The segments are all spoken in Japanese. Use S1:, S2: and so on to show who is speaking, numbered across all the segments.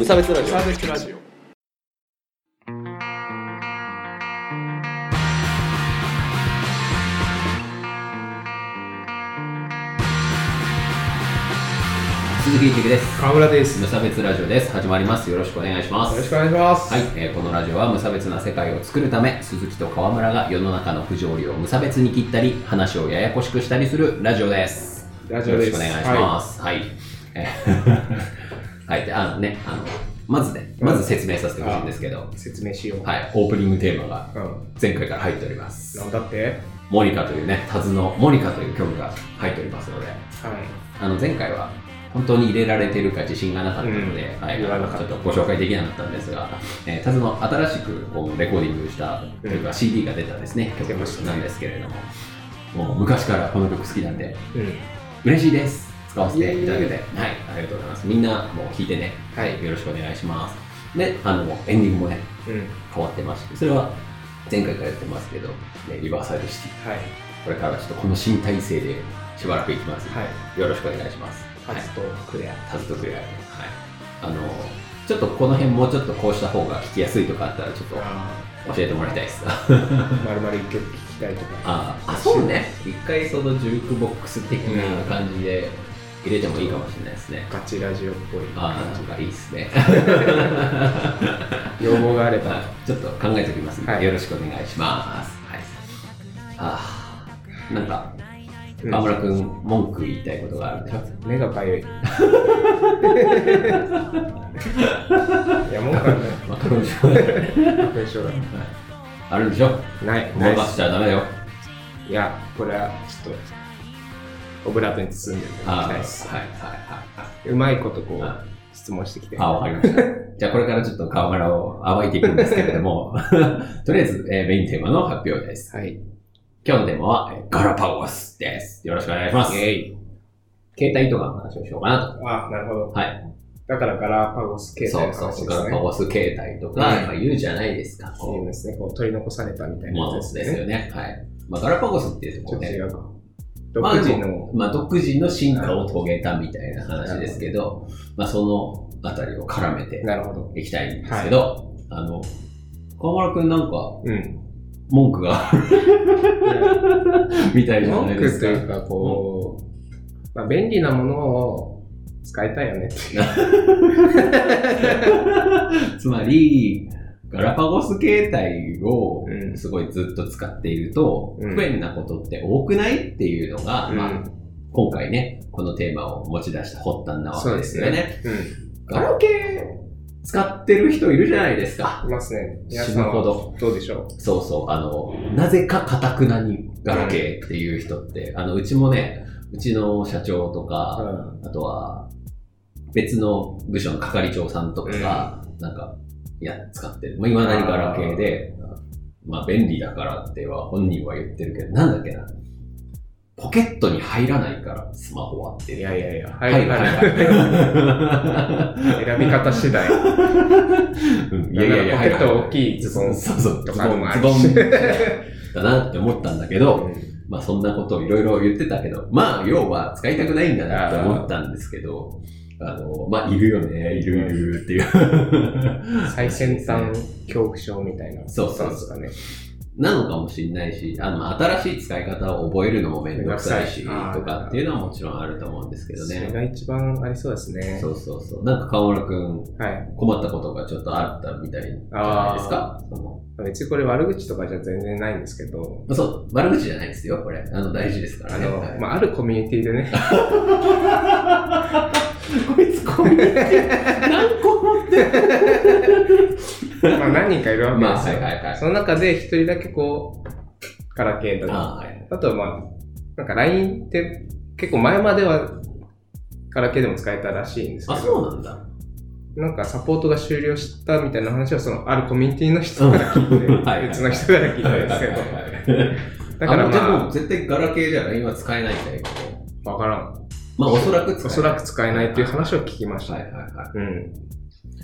S1: 無差別ラジオ
S2: サーベスラジオ
S3: 鈴木一です。
S2: 河村です
S3: 無差別ラジオです。始まります。よろしくお願いします。
S2: よろしくお願いします
S3: はい、えーこのラジオは無差別な世界を作るため、鈴木と川村が世の中の不条理を無差別に切ったり、話をややこしくしたりするラジオです。
S2: ラジオです
S3: よろしくお願いします。はい。えーはい、であのね、あの、まずね、まず説明させてほしいんですけど、
S2: 説明しよう。
S3: はい、オープニングテーマが
S2: うん。
S3: 前回から入っております。
S2: なんだって？
S3: モニカというね、タズのモニカという曲が入っておりますので、
S2: はい。
S3: あの前回は本当に入れられてるか自信がなかったので、
S2: うん。
S3: はい、
S2: 言わなかった。
S3: ちょっとご紹介できなかったんですが、えー、タズの新しくこうレコーディングしたというか、
S2: うん
S3: CD が出たですね、曲
S2: 出ましたね。
S3: なんですけれども、もう昔からこの曲好きなんで、
S2: うん。
S3: 嬉しいです。使わせていただけて、はい、ありがとうございます。みんなもう聴いてね、
S2: はい。
S3: よろしくお願いします。で、あの、エンディングもね、
S2: うん。
S3: 変わってまして、それは前回からやってますけど、ね、リバーサイドシティ、
S2: はい。
S3: これからちょっとこの新体制でしばらくいきます。
S2: はい。
S3: よろしくお願いします。
S2: ハツとクレア
S3: タズとクレアで、はい。あの、ちょっとこの辺もうちょっとこうした方が聞きやすいとかあったらちょっと
S2: あ
S3: 教えてもらいたいです。
S2: まるまる一曲聴きたいとか。
S3: あ、あそうね。一回そのジュークボックス的な感じで入れてもいいかもしれないですね。
S2: ガチラジオっぽい
S3: ああ、
S2: 感
S3: なんかいいですね。
S2: じ 要望があれば
S3: あちょっと考えておきますので、
S2: はい
S3: よろしくお願いします。はい。ああ、なんか、
S2: うん
S3: 河村君、文句言いたいことがあるんでしょ
S2: 目がかゆいいやもんかね
S3: わかるでしょ
S2: 花粉症だ
S3: あるんでしょ
S2: ない
S3: ごまかしちゃダメだよ。
S2: いやこれはちょっとオブラートに包んでいただ
S3: ああ、はいはいはい。
S2: うまいことこ
S3: あ
S2: う質問してきて
S3: あ、わかりました。じゃあこれからちょっと河村を暴いていくんですけれども、とりあえず、えーメインテーマの発表です。
S2: はい
S3: 今日のテーマは、えーガラパゴスです。よろしくお願いします。
S2: イェイ
S3: 携帯とかの話をしようかな
S2: あなるほど
S3: と。はい。
S2: だからガラパゴス携帯の
S3: そうそうそう。ガラ。パゴス携帯とか、
S2: うん
S3: まあ言うじゃないですか。こ
S2: いいですね。こう取り残されたみたいうな
S3: もの
S2: やつ
S3: ですよね。はい。まあガラパゴスっていうところね
S2: ちょっと違、うか。独自の、
S3: もまあ独自の進化を遂げたみたいな話ですけど、まあそのあたりを絡めて。いきたいんですけど、あの、河村くんなんか
S2: うん。
S3: 文句がみたいじゃな
S2: 文
S3: いですか。
S2: 句というか、こう、まあ、便利なものを使いたいよねっていう。
S3: つまり、ガラパゴス携帯を
S2: うん
S3: すごいずっと使っていると、
S2: うん
S3: 不便なことって多くないっていうのが、
S2: うん
S3: まあ、今回ね、このテーマを持ち出した発端なわけですよね。
S2: うん。
S3: ガラケー使ってる人いるじゃないですか。
S2: いますね。皆
S3: 死ぬほど。
S2: どうでしょ
S3: そうそう、あの、なぜかかたくなにガラケーっていう人って、あの、うちもね、うちの社長と
S2: う
S3: か、
S2: う
S3: あとは、別の部署の係長さんとかが、なんか、いや、使ってる。まあ、未だにガラケーで、まあ、便利だからっては本人は言ってるけど、なんだっけな。ポケットに入らないから、スマホはって。
S2: ん。いやいやいや。は
S3: はいはいはい。
S2: 選び方次第。
S3: うんいやいやいや、
S2: ポケット大きいズボン
S3: そうそう、ズボンズボンだなって思ったんだけど、まあそんなことをいろいろ言ってたけど、まあ要は使いたくないんだなって思ったんですけど、あの、まあいるよね、いるいるっていう。
S2: 最先端恐怖症みたいな。
S3: そうそうそう。なのかもしれないし、あの、新しい使い方を覚えるのもめんどくさいし、とかっていうのはもちろんあると思うんですけど
S2: それ
S3: ね。
S2: が一番ありそうですね。
S3: そうそうそう。なんか河村くん、
S2: はい。
S3: 困ったことがちょっとあったみたいじゃないですか？
S2: 別にこれ悪口とかじゃ全然ないんですけど、
S3: まあそう、悪口じゃないですよ、これ。あの、大事ですからね。
S2: あの、
S3: はい
S2: まあ、あるコミュニティでね、
S3: こいつコミュニ何個持ってる
S2: まあ何人かいるわけ
S3: まあ、
S2: ですよ。
S3: はいはいはい。
S2: その中で一人だけこう、ガラケーとか、
S3: あはい。
S2: あとはまあ、なんか LINE って結構前まではガラケーでも使えたらしいんですけ
S3: あ、
S2: ど、
S3: そうなんだ。
S2: なんかサポートが終了したみたいな話はそのあるコミュニティの人から聞いて、
S3: うんはいはい
S2: 別の人から聞いたんですけど、だから
S3: あので
S2: ま
S3: も絶対ガラケーじゃ LINE は使えないんだよ。
S2: あ、わからん。
S3: まあ、おそらく使えない。
S2: おそらく使えないっていう話を聞きました。
S3: はいはいはい。
S2: うん。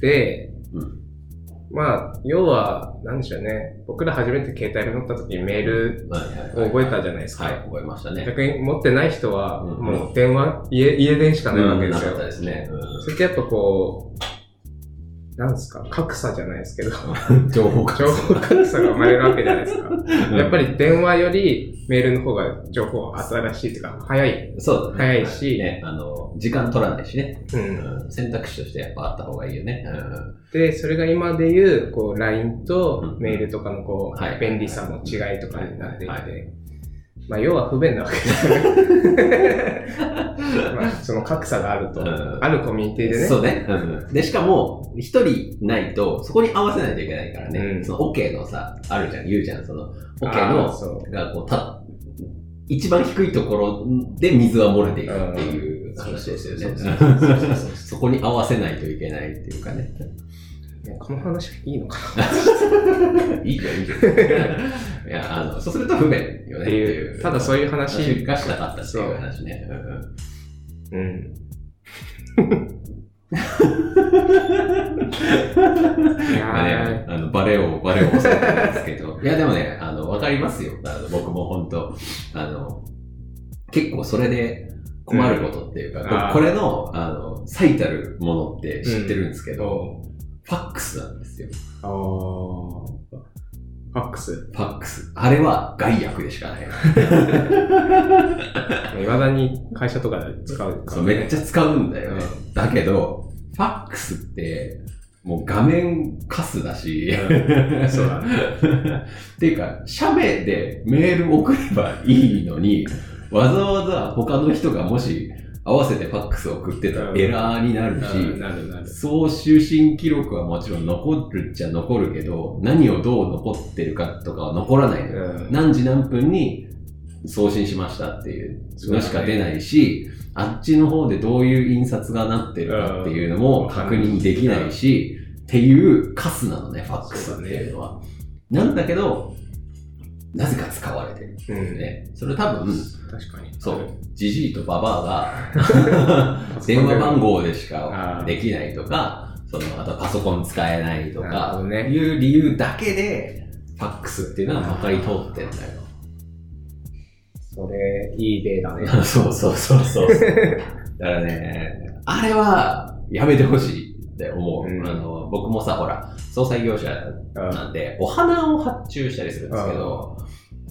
S2: で、
S3: うん
S2: まあ、要は、なんでしょうね。僕ら初めて携帯に乗った時にメール。を覚えたじゃないですか。
S3: はい、覚えましたね。
S2: 逆に持ってない人は、
S3: うん
S2: もう電話、家、家電しかないわけですよ。
S3: うんなかったですね。うん
S2: それってやっぱこう、なんですか、格差じゃないですけど、
S3: 情報格
S2: 情報格差が生まれるわけじゃないですか。やっぱり電話よりメールの方が情報新しいっていうか、早い。
S3: そうだね。
S2: 早いし
S3: ね、あの、時間取らないしね。
S2: うん。
S3: うん選択肢としてやっぱあった方がいいよね。
S2: で、それが今で言う、こう、LINE とメールとかのこう、
S3: はい
S2: 便利さの違いとかになっていて、
S3: はい
S2: まあ、要は不便なわけですよね。まあ、その格差があると、
S3: うん
S2: あるコミュニティでね。
S3: そうね。うんで、しかも、一人ないと、そこに合わせないといけないからね。
S2: うん
S3: その OK のさ、あるじゃん、言うじゃん、その、OK の、がこう、た、一番低いところで水は漏れていくっていう話ですよね。
S2: そ
S3: こに合わせないといけないっていうかね。
S2: この話いいのか
S3: いいじゃん、いいじゃん。いや、あの、そうすると不便よねっていう。
S2: ただそういう話
S3: 話がしたかったっていう話ね。うんうん あね、あの、バレを、バレを恐れてるんですけど。いや、でもね、あの、わかりますよ。あの僕も本当あの、結構それで困ることっていうか、
S2: うん
S3: これの、あの、最たるものって知ってるんですけど、
S2: ー
S3: ファックスなんですよ。
S2: あーファックス。
S3: ファックス。あれは害悪でしかない。
S2: いまだに会社とかで使うから、
S3: そうめっちゃ使うんだよね。
S2: う
S3: だけど、ファックスって、もう画面カスだし、
S2: うんそうだ
S3: っていうか、写メでメール送ればいいのに、わざわざ他の人がもし合わせてファックス送ってたら
S2: うん
S3: エラーになるし、
S2: うんなるなる。
S3: 送受信記録はもちろん残るっちゃ残るけど、何をどう残ってるかとかは残らないのよ。
S2: うん
S3: 何時何分に送信しましたっていうのしか出ないし、あっちの方でどういう印刷がなってるかっていうのも確認できないし、っていうカスなのね、ファックスっていうのは。なんだけど、なぜか使われてる。
S2: うん。
S3: ね、それ多分、
S2: 確かに。
S3: そう、ジジイとババアが 電話番号でしかできないとか、その、あとパソコン使えないとか、いう理由だけで、ファックスっていうのはまかり通ってんだよ。
S2: それ、いい例だね。
S3: そうそうそうそう。だからね、あれはやめてほしいって思う。
S2: うん
S3: あの僕もさ、ほら、総裁業者なんで、お花を発注したりするんですけど、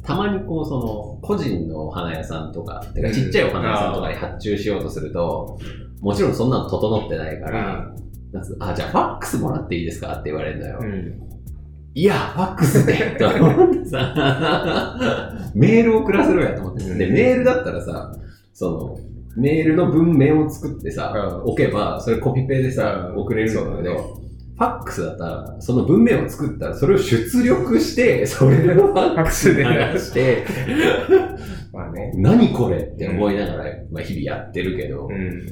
S3: たまにこう、その、個人のお花屋さんとか、てかちっちゃいお花屋さんとかに発注しようとすると、もちろんそんなの整ってないから、なんつあ、じゃあファックスもらっていいですか？って言われるのよ。
S2: うん。
S3: いや、ファックスで と思ってさ、メール送らせろやと思って。で、
S2: うん
S3: メールだったらさ、その、メールの文面を作ってさ、
S2: うん
S3: 置けば、それコピペでさ、
S2: うん
S3: 送れるんだけど、
S2: ね
S3: ファックスだったら、その文面を作ったら、それを出力して、それをファックスで流して、
S2: まあね。
S3: 何これって思いながら、まあ、日々やってるけど、
S2: うん。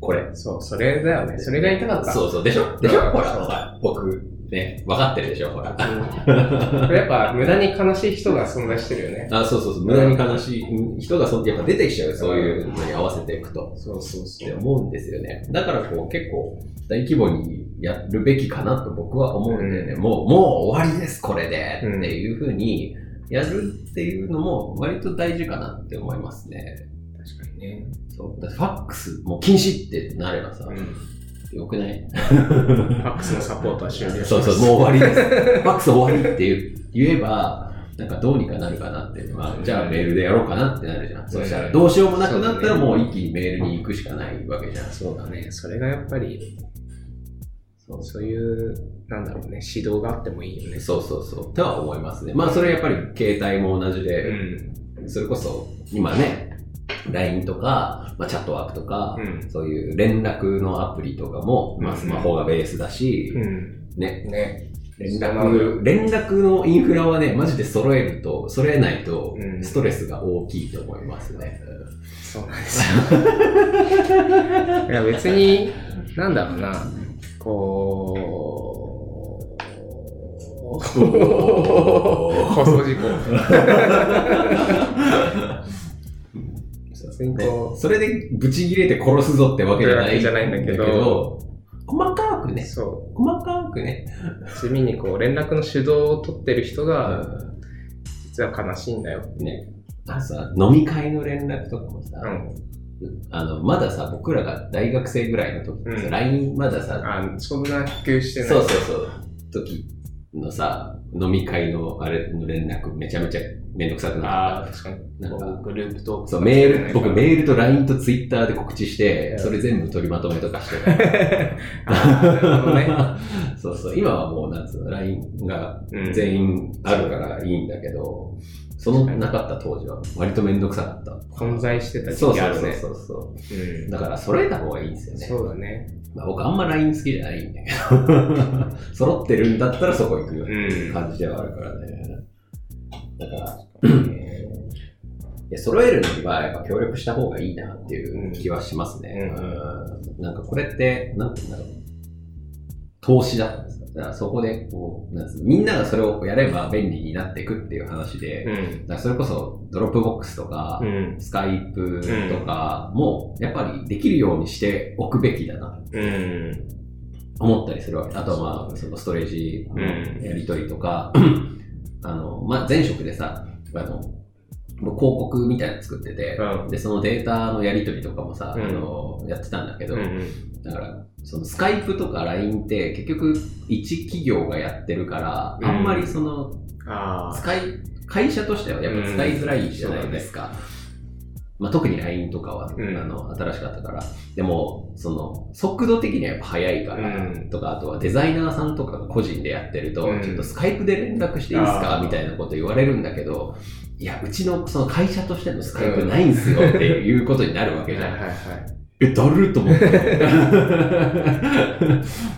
S3: これ。
S2: そう、それだよね。それが言いたかった。
S3: そうそう、でしょ？でしょ？ほら僕、ね、分かってるでしょほら。
S2: これやっぱ無駄に悲しい人が存在してるよね。
S3: あ、そうそうそう、無駄に悲しい人がそやっぱ出てきちゃうよ、そういうのに合わせていくと。
S2: そうそうそ
S3: って思うんですよね。だからこう結構大規模にやるべきかなと僕は思うんだよね。
S2: うん
S3: もう、もう終わりです、これでっていうふうにやるっていうのも割と大事かなって思いますね。
S2: 確かにね。
S3: そう。ファックスもう禁止ってなればさ、
S2: うん。
S3: よくない？
S2: ファックスのサポートは終了。
S3: そうそう、もう終わりです。ファックス終わりって言う言えば、なんかどうにかなるかなって、まあ、じゃあメールでやろうかなってなるじゃん。そしたらどうしようもなくなったらもう一気にメールに行くしかないわけじゃん。
S2: そうだね。それがやっぱり、そういう、なんだろうね、指導があってもいいよね。
S3: そうそうそう。とは思いますね。まあそれやっぱり携帯も同じ
S2: う
S3: で、
S2: ん。
S3: それこそ今ね、LINE とか、まあ、チャットワークとか、
S2: うん。
S3: そういう連絡のアプリとかも、まあ、
S2: うん
S3: スマホがベースだし、
S2: うん。
S3: ね、
S2: ね。
S3: 連絡、連絡のインフラはね、マジで揃えると、揃えないと
S2: う、ん
S3: ストレスが大きいと思いますね。
S2: そうなんですよ。いや、別に、なんだろうな、こう、放送事故。別に
S3: ね
S2: こ
S3: それでブチ切れて殺すぞってわけじゃない
S2: じゃないんだけど。
S3: 細かく
S2: う、
S3: ね、
S2: そ
S3: 細かくね、
S2: う、地味にこう、連絡の主導を取ってる人が、
S3: う
S2: 実は悲しいんだよ。
S3: んね、あのさ、飲み会の連絡とかもさ、
S2: うん。
S3: あの、まださ、僕らが大学生ぐらいの時ってさ、
S2: うん。
S3: LINE まださ、
S2: あ、そんな普及してない。
S3: そうそうそう、時のさ、飲み会のあれの連絡めちゃめちゃめんどくさくな
S2: ああ、
S3: かっ
S2: 確かに。
S3: なんか
S2: グループトー
S3: た。
S2: ク
S3: そう、メール、僕メ
S2: ー
S3: ールと LINE と Twitter で告知して
S2: う、ん
S3: それ全部取りまとめとかして。
S2: ね。
S3: そうそう、今はもうなんつうの、LINE が
S2: うん
S3: 全員あるからいいんだけど、そのなかった当時は割とめんどくさかった。
S2: 混在してた時
S3: そうそうそう
S2: 期あるね。
S3: そうそう。
S2: うん
S3: だから揃えた方がいいんですよね。
S2: そうだね。
S3: まあ、僕あんま LINE 好きじゃないんだけど、揃ってるんだったらそこ行くよって感じではあるからね。だから、いや揃えるのにはやっぱ協力した方がいいなっていう気はしますね。
S2: うん
S3: うんなんかこれって、なんて言うんだろう。投資だったんですよ。だからそこでこう、なんつうのみんながそれをやれば便利になっていくっていう話で、
S2: うん。
S3: だからそれこそ Dropbox とか、
S2: うん。
S3: Skypeとかも、やっぱりできるようにしておくべきだな、
S2: うん。
S3: 思ったりするわけ。あとはまあ、そのストレージのやり取りとか、あの、まあ、前職でさ、あの、広告みたいなの作ってて、
S2: うん
S3: で、そのデータのやり取りとかもさ、
S2: うん
S3: あの、やってたんだけど、
S2: うん。
S3: だから、そのスカイプとか LINE って結局一企業がやってるから、
S2: うん
S3: あんまりその。使い、会社としてはやっぱ使いづらいじゃないですか。まあ、特に LINE とかは、
S2: うん
S3: あの新しかったから。でも、その、速度的にはやっぱ早いから、
S2: うん
S3: とか、あとはデザイナーさんとかが個人でやってると、
S2: うん
S3: ちょっとスカイプで連絡していいですかみたいなこと言われるんだけど、いや、うちのその会社としてのスカイプないんすよっていうことになるわけじゃん。
S2: はいはいはい。
S3: え、だると思って。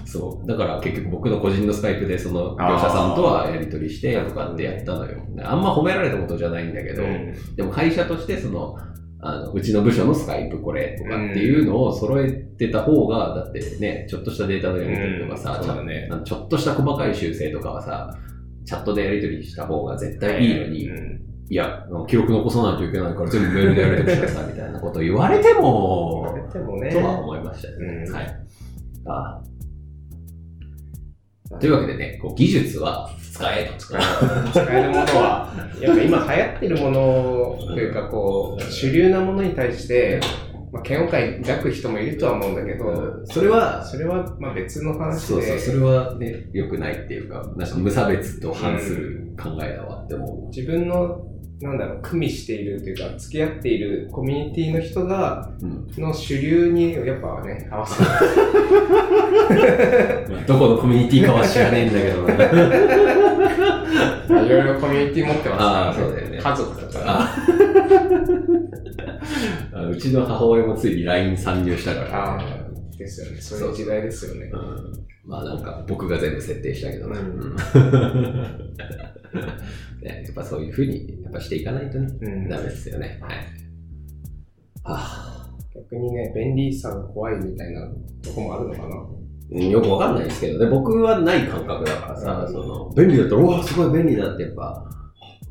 S3: そう。だから結局僕の個人のスカイプでその業者さんとはやり取りしてとかってやったのよ。あんま褒められたことじゃないんだけど、でも会社としてその、あのうちの部署のスカイプこれとかっていうのを揃えてた方が、だってね、ちょっとしたデータのやり取りとかさ、
S2: うんね
S3: ちょっとした細かい修正とかはさ、チャットでやり取りした方が絶対いいのに、
S2: うん
S3: いや、記録残さないといけないから全部メールでやり取りしなさいみたいなことを言われても、
S2: でもね。
S3: とは思いましたよね。
S2: うん
S3: はい。ああというわけでね、こう技術は使えと。
S2: 使えるものは、やっぱ今流行ってるものというか、こう、主流なものに対して、まあ、嫌悪感抱く人もいるとは思うんだけど、
S3: それは、
S2: それはまあ別の話
S3: そうそう、
S2: で、
S3: それはね、良くないっていうか、なんか無差別と反する考えだわって思
S2: 自分の、なんだろう、組みしているというか、付き合っているコミュニティの人が、の主流にやっぱね、合わせる。
S3: まあどこのコミュニティかは知らねえんだけどな。
S2: いろいろコミュニティ持ってますから、
S3: あーそうだよね
S2: 家族とか。
S3: ああうちの母親もついに LINE 参入したから、
S2: ああ、ですよね。そういう時代ですよね。
S3: うんまあなんか僕が全部設定したけどな。
S2: うん
S3: うんねやっぱそういうふうにやっぱしていかないとね、
S2: うん
S3: ダメですよね。はい。は
S2: 逆にね、便利さが怖いみたいなとこもあるのかな。
S3: あうんよくわかんないですけどね、僕はない感覚だからさ、
S2: うん
S3: その便利だったら、うわ、すごい便利だってやっぱ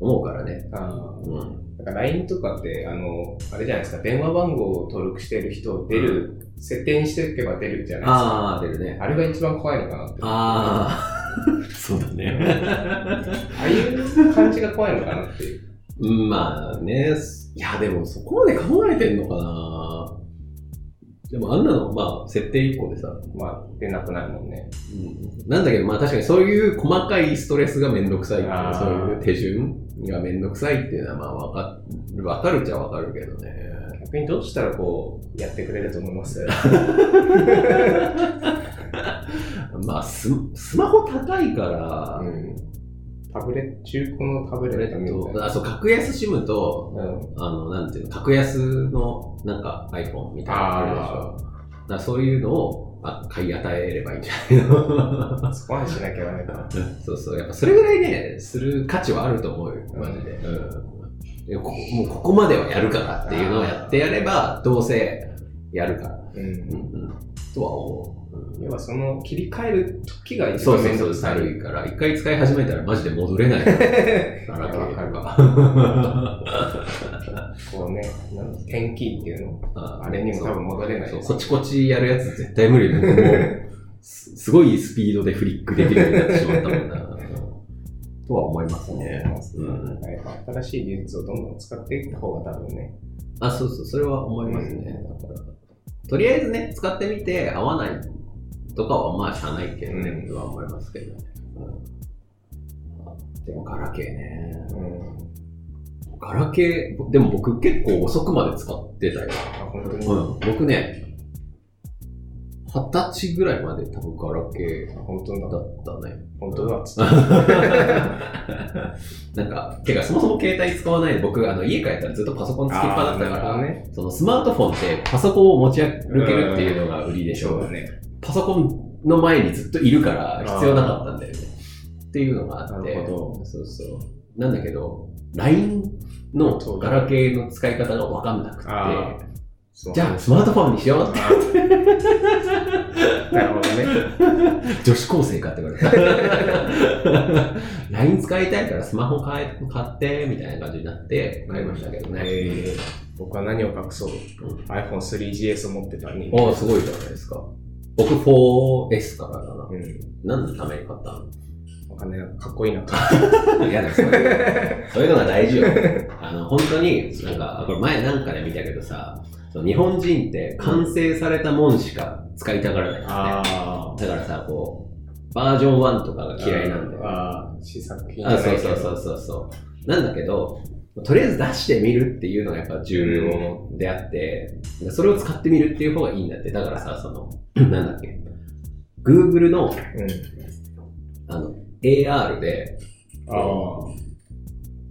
S3: 思うからね。
S2: あ
S3: うん。
S2: なんか LINE とかって、あの、あれじゃないですか、電話番号を登録している人出る、設定にしておけば出るじゃないですか。
S3: ああ、出るね。
S2: あれが一番怖いのかなって。あ
S3: ああ、そうだね。
S2: あいう感じが怖いのかなっていう。
S3: う んまあね、いや、でもそこまで考えてんのかなでもあんなの、まあ、設定1個でさ、
S2: まあ、出なくなるもんね。
S3: うんなんだけど、まあ確かにそういう細かいストレスがめんどくさいっていうそういう手順がめんどくさいっていうのはまあわかる、わかるっちゃわかるけどね。
S2: 逆にどうしたらこう、やってくれると思います？
S3: まあス、スマホ高いから、
S2: うん。タブレット、中古のタブレットみたいな。
S3: あそう格安 SIM と、
S2: うん。
S3: あの、なんていうの、格安のなんか iPhone みたいなのあるでしょ。だそういうのをあ買い与えればいいんじゃないの？
S2: そこまでしなきゃダメか。
S3: そうそう。やっぱそれぐらいね、する価値はあると思うよ、マジで。うんここもうここまではやるからっていうのをやってやれば、どうせやるから。
S2: う。
S3: うんんうん。とは思う。
S2: 要はその切り替える時が一
S3: そうそうそう、
S2: 番めんどくさい。
S3: 軽いから、一回使い始めたらマジで戻れない。ガラケーとか。
S2: こうね、天気っていうのあれにも多分戻れない
S3: そう、こちこちやるやつ絶対無理。僕もう、すすごいスピードでフリックできるようになってしまったもんな。とは思いますね。うん。
S2: 新しい技術をどんどん使っていった方が多分ね、
S3: あ、そうそう、それは思いますね。だから、とりあえずね、使ってみて合わないとかはまあしゃあないけどね、
S2: うん
S3: とは思いますけどね。うん、でもガラケーね。
S2: うん。
S3: ガラケー、でも僕結構遅くまで使ってたよ。うん、僕ね、二十歳ぐらいまで多分ガラケ
S2: あ本当
S3: ー
S2: だ。
S3: だったね。
S2: 本当だっつって。
S3: なんか、てかそもそも携帯使わないで僕、あの家帰ったらずっとパソコンつきっぱだったから、
S2: ね。
S3: そのスマートフォンってパソコンを持ち歩けるっていうのが売りでしょ。
S2: そうだね。
S3: パソコンの前にずっといるから必要なかったんだよね。っていうのがあって。
S2: なるほど
S3: そうそう。なんだけど、LINE のガラケーの使い方がわかんなくて、じゃあスマートフォンにしようって、
S2: あ なるほどね。
S3: 女子高生かって言われた。LINE 使いたいからスマホ買え買って、みたいな感じになって買いましたけどね。
S2: えー僕は何を隠そう。
S3: うん
S2: iPhone3GS を持ってた人
S3: おーすごいじゃないですか。僕 4S からだな。
S2: うん。
S3: 何のために買ったの？
S2: わかんない。かっこいいなと。
S3: いやだ、そういうのそういうのが大事よ。あの、本当に、なんか、これ前なんかで見たけどさ、日本人って完成されたもんしか使いたがらないだからさ、こう、バージョン1とかが嫌いなんだよ。
S2: ああ、試作品
S3: あそうそうそうそうそう。なんだけど、とりあえず出してみるっていうのがやっぱ重要であって、それを使ってみるっていう方がいいんだって。だからさ、その、なんだっけ、Google の、
S2: うん。
S3: あの、AR で、
S2: あ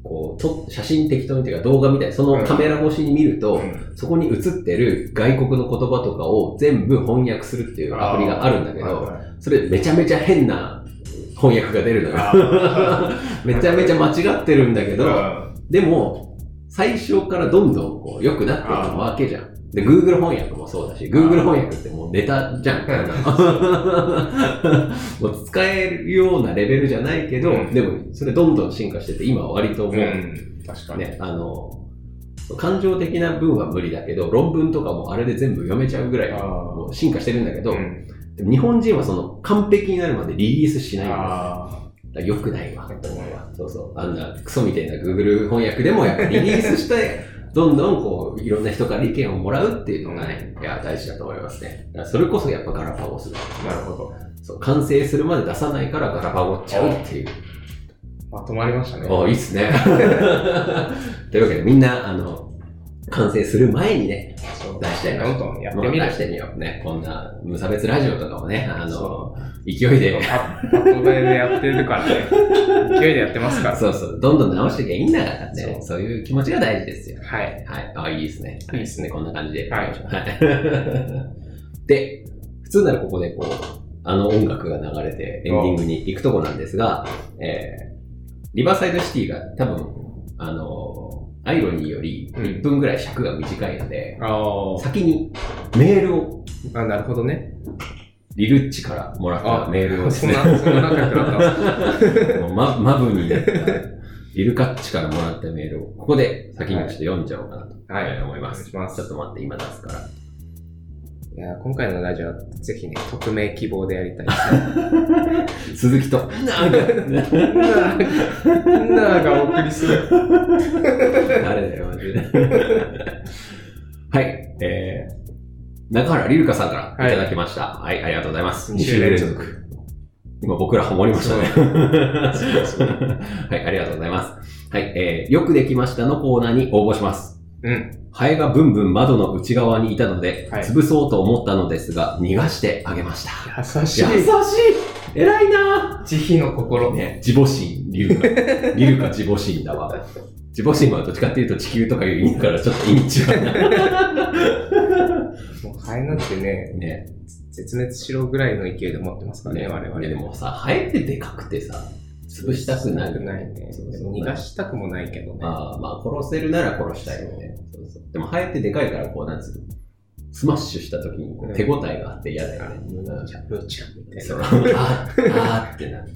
S3: こう、と写真適当にっていうか動画みたいな、そのカメラ越しに見ると、
S2: あ。うん
S3: そこに映ってる外国の言葉とかを全部翻訳するっていうアプリがあるんだけど、それめちゃめちゃ変な翻訳が出るのよ。
S2: あ
S3: めちゃめちゃ間違ってるんだけど、
S2: ー
S3: でも、最初からどんどんこう良くなっていくわけじゃん。で、Google 翻訳もそうだし、Google 翻訳ってもうネタじゃん。もう使えるようなレベルじゃないけど、
S2: うん
S3: でもそれどんどん進化してて、今は割ともう、
S2: うん。確かに。
S3: ね、あの、感情的な文は無理だけど、論文とかもあれで全部読めちゃうぐらいもう進化してるんだけど、
S2: うん
S3: 日本人はその完璧になるまでリリースしない。
S2: あ
S3: だから良くないわ、と思うわ。そうそう。あんなクソみたいな Google 翻訳でもやっぱリリースして、どんどんこう、いろんな人から意見をもらうっていうのがね、いや、大事だと思いますね。それこそやっぱガラパゴス
S2: なるほど。
S3: そう、完成するまで出さないからガラパゴっちゃうっていう。
S2: まとまりましたね。
S3: ああ、いいっすね。というわけでみんな、あの、完成する前にね、出して
S2: どんどんやってみる
S3: 出。してみよう。ね、こんな無差別ラジオとかもね、あの
S2: そ、
S3: 勢いで、
S2: パパッとでやってるからね。勢いでやってますから。
S3: そうそう、どんどん直していけばいいんだからね。
S2: そう
S3: そういう気持ちが大事ですよ。
S2: はい。
S3: はい。あ、いいですね。
S2: いいですね
S3: こんな感じで。
S2: はい
S3: はい。で、普通ならここでこう、あの音楽が流れてエンディングに行くとこなんですが、えー、リバーサイドシティが多分、あの、アイロニーより
S2: うん
S3: 1分ぐらい尺が短いので、
S2: あ
S3: 先にメールを
S2: あ。あ、なるほどね。
S3: リルッチからもらったメールをですね、
S2: そんな、そんな仲良く なったんですか
S3: もうママブにリルカッチからもらったメールを、ここで先にちょっと読んじゃおうかなと、
S2: はい
S3: えー思います。
S2: お願いします
S3: ちょっと待って、今出すから。
S2: いや、今回のラジオはぜひね、匿名希望でやりたいですね。
S3: 鈴木と、な
S2: なーがお送りする。
S3: 誰だよ、マジで。はい、えー、中原リルカさんからいただきました。はい、ありがとうございます。
S2: 二週連続。
S3: 今僕らハモりましたね。
S2: そう
S3: はい、ありがとうございます。はい、えー、よくできましたのコーナーに応募します。
S2: うん。
S3: ハエがブンブン窓の内側にいたので、
S2: はい
S3: 潰そうと思ったのですが、逃がしてあげました。
S2: 優しい
S3: 優。しい偉いな
S2: 慈悲の心。
S3: ね、自母神、リルカ。リルカ地母神だわ。地母神はどっちかっていうと地球とかいう意味だからちょっと意味違うな。
S2: もうハエなんてね、
S3: ね、
S2: 絶滅しろぐらいの勢いで持ってますからね、
S3: ね、
S2: 我々。
S3: いやでもさ、ハエってでかくてさ、潰したくない。
S2: ないね。でも逃がしたくもないけどね。
S3: ああ、まあ殺せるなら殺したいよね。そうそうでもハエってでかいからこうなんつうの、スマッシュした時にこう手応えがあって嫌だよね。
S2: ムーちゃん、ムーちゃんみたいな。
S3: ああーってなる。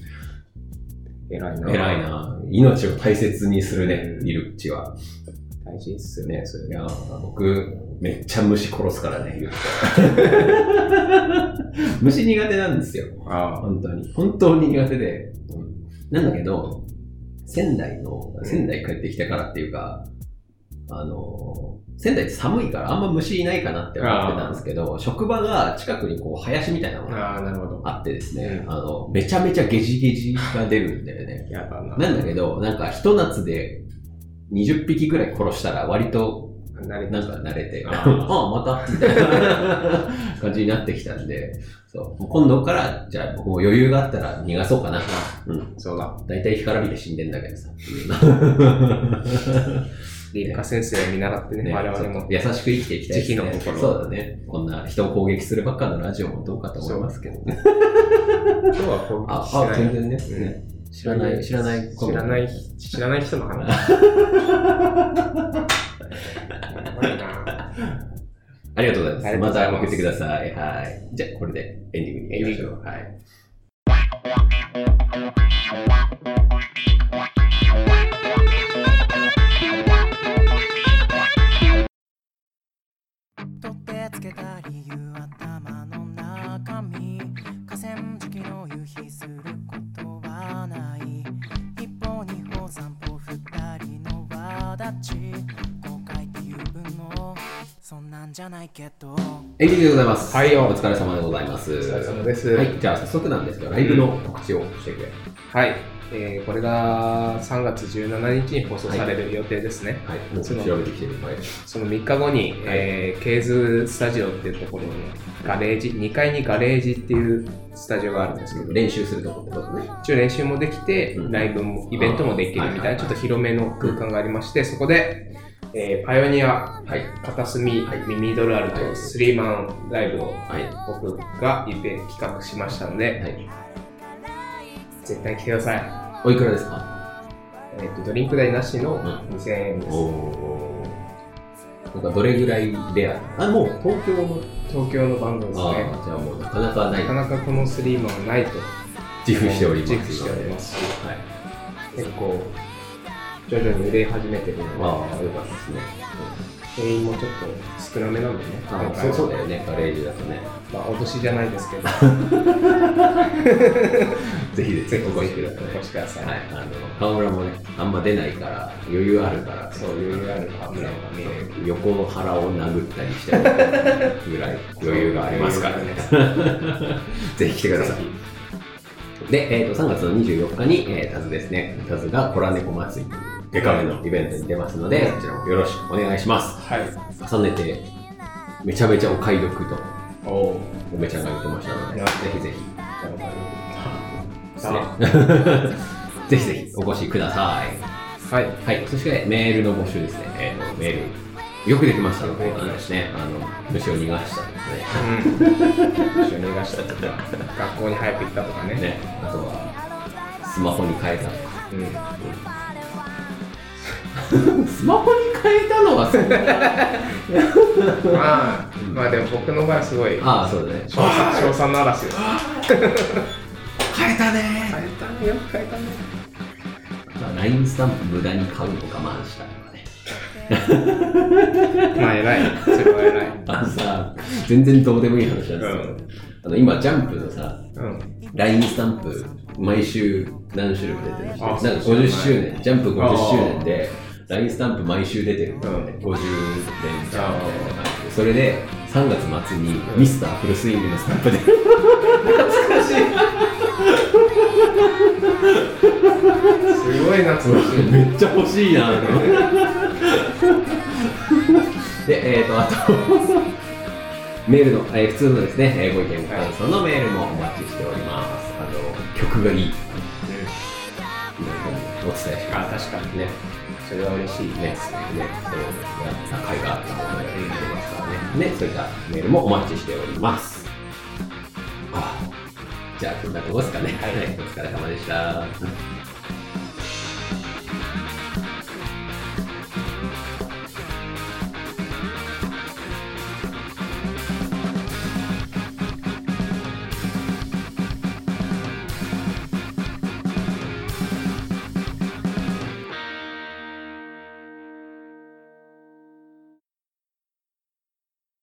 S2: 偉いな。
S3: 偉い。な命を大切にするね、
S2: うん
S3: リルッチは。
S2: 大事ですよ
S3: ね
S2: ね、それ
S3: いや僕、めっちゃ虫殺すからね、リルッチ虫苦手なんですよ。
S2: ああ。
S3: 本当に。本当に苦手で。なんだけど、仙台の、仙台帰ってきてからっていうか、あの、仙台って寒いからあんま虫いないかなって思ってたんですけど、職場が近くにこう林みたいなものが
S2: あ
S3: ってですね、
S2: うん
S3: あの、めちゃめちゃゲジゲジが出るんだよね。
S2: やだな。
S3: なんだけど、なんかひと夏で20匹ぐらい殺したら割と
S2: 慣れ
S3: なんか慣れて、
S2: あ
S3: あまたみたいな感じになってきたんで、そう。今度から、じゃあ僕も余裕があったら逃がそうかな。うん。
S2: そうだ。
S3: 大体干からびて死んでんだけどさ。
S2: 理科先生を見習ってね、
S3: ね
S2: 我々も。
S3: 優しく生きていきたいね。
S2: 慈悲の心
S3: そうだね。こんな人を攻撃するばっかのラジオもどうかと思いますけどね。
S2: 今日は攻
S3: あ、
S2: 撃しない
S3: あ全然ね。
S2: うん
S3: ね知らない、知らない。
S2: 知らない、知らない人の話。やばいな
S3: ありがとうございます。ま
S2: ございま
S3: た送ってください。はい。じゃあ、これでエンディングに行きましょう。はい。エンディングでございます。
S2: はいよ
S3: お疲れ様でございます。
S2: お疲れ様です
S3: はい。じゃあ、早速なんですが、ライブの告知をしてくれ。
S2: はい。えー、これが3月17日に放送される予定ですね。
S3: はい。もう
S2: その
S3: 調べてきてる。はい。
S2: その3日後に、えー、ケーズスタジオっていうところのガレージ、2階にガレージっていうスタジオがあるんですけど、
S3: 練習するとこってことね。
S2: 一応練習もできて、
S3: うん
S2: ライブも、イベントもできるみたいな、
S3: はいはいはい
S2: ちょっと広めの空間がありまして、そこで、えーパイオニア、
S3: はい。
S2: 片隅、
S3: はい
S2: ミドルアルト、
S3: はい
S2: スリーマンライブを
S3: はい。
S2: 僕がイベント企画しましたので、
S3: はい。
S2: 絶対来てください。
S3: おいくらですか？
S2: えっ、と、ドリンク代なしの
S3: ん
S2: 2000円です。
S3: おー。なんかどれぐらいレア？あ、もう東京の。
S2: 東京のバンドです
S3: あ
S2: ね。
S3: あ、じゃあもうなかなかない
S2: なか。なかこのスリーマンはないと
S3: 自負しております。
S2: 自負しておりますし、
S3: はい。
S2: 結構、徐々に売れ始めてるので、
S3: ああ、よかったですね。
S2: 定員もちょっと少なめなんでね、
S3: あそうそうだよね、ガレージだとね。
S2: まあ、脅しじゃないですけど、
S3: ぜひぜひお越しください。
S2: お越しください。
S3: はい、あの河村もね、あんま出ないから、余裕あるから、
S2: そう、余裕あるカメラが見える。
S3: 横の腹を殴ったりしてもぐらい 余裕がありますからね。ぜひ来てください。で、えー、と3月の24日に、えー、タズですね、タズがコラネコ祭りデカめのイベントに出ますので、そちらもよろしくお願いします。
S2: はい。
S3: 重ねて、めちゃめちゃお買い得と、
S2: おお。
S3: 梅ちゃんが言ってましたので、ぜひぜひ、
S2: さ
S3: ぜひぜひお越しください。
S2: あ、はい。
S3: はい、そしてメールの募集ですね。えー、とメール、よくできましたのですね。あの、虫を逃がしたですね。
S2: うん。一緒に逃がしたとか、学校に早く行ったとかね。
S3: ね、あとは、スマホに変えたとか。
S2: うん。
S3: スマホに変えたのはそんな。
S2: まあ、まあでも僕の場合はすごい、
S3: ああ、そうだね。
S2: 賞賛の嵐です。
S3: 変えたね
S2: 変えたね、よく変えたね。
S3: まあ、LINE スタンプ無駄に買うの我慢したとかね。
S2: まあ偉い。それは偉い。
S3: あのさ、全然どうでもいい話なんですけど、あの今、ジャンプのさ、
S2: うん。
S3: LINE スタンプ、毎週何種類も出てるし、
S2: あ
S3: なんか
S2: そう
S3: 50周年、ジャンプ50
S2: あ
S3: 周年で、LINE スタンプ毎週出てるんだよね、50年じゃんみたいな感じで、それで3月末にミスターフルスイングのスタンプで、
S2: すごい懐かしい。
S3: めっちゃ欲しいなで、えっ、と、あと、メールの、えー普通のですね、えーご意見、ご感想のメールもお待ちしております。あの、曲がいい。お伝えし
S2: あ、
S3: ます。
S2: 確かに。
S3: ね。
S2: それは嬉しい
S3: ね、ね、そう、やった甲斐があったものが出てますからね。ね、そういったメールもお待ちしております。あじゃあ、こんなとこですかね。はい、お疲れ様でした。